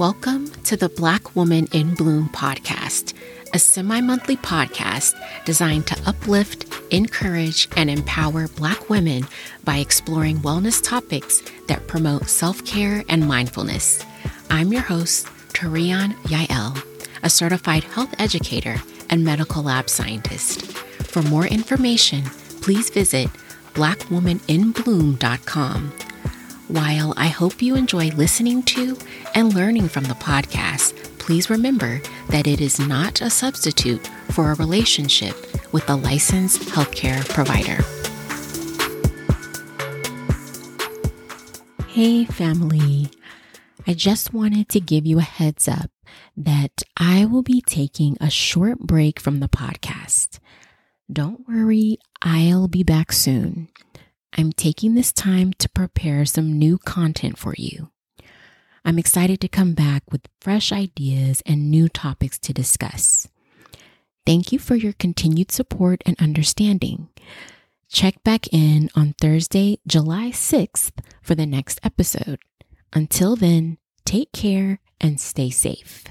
Welcome to the Black Woman in Bloom podcast, a semi monthly podcast designed to uplift, encourage, and empower Black women by exploring wellness topics that promote self care and mindfulness. I'm your host, Tarian Yael, a certified health educator and medical lab scientist. For more information, please visit blackwomaninbloom.com. While I hope you enjoy listening to and learning from the podcast, please remember that it is not a substitute for a relationship with a licensed healthcare provider. Hey, family. I just wanted to give you a heads up that I will be taking a short break from the podcast. Don't worry, I'll be back soon. I'm taking this time to prepare some new content for you. I'm excited to come back with fresh ideas and new topics to discuss. Thank you for your continued support and understanding. Check back in on Thursday, July 6th for the next episode. Until then, take care and stay safe.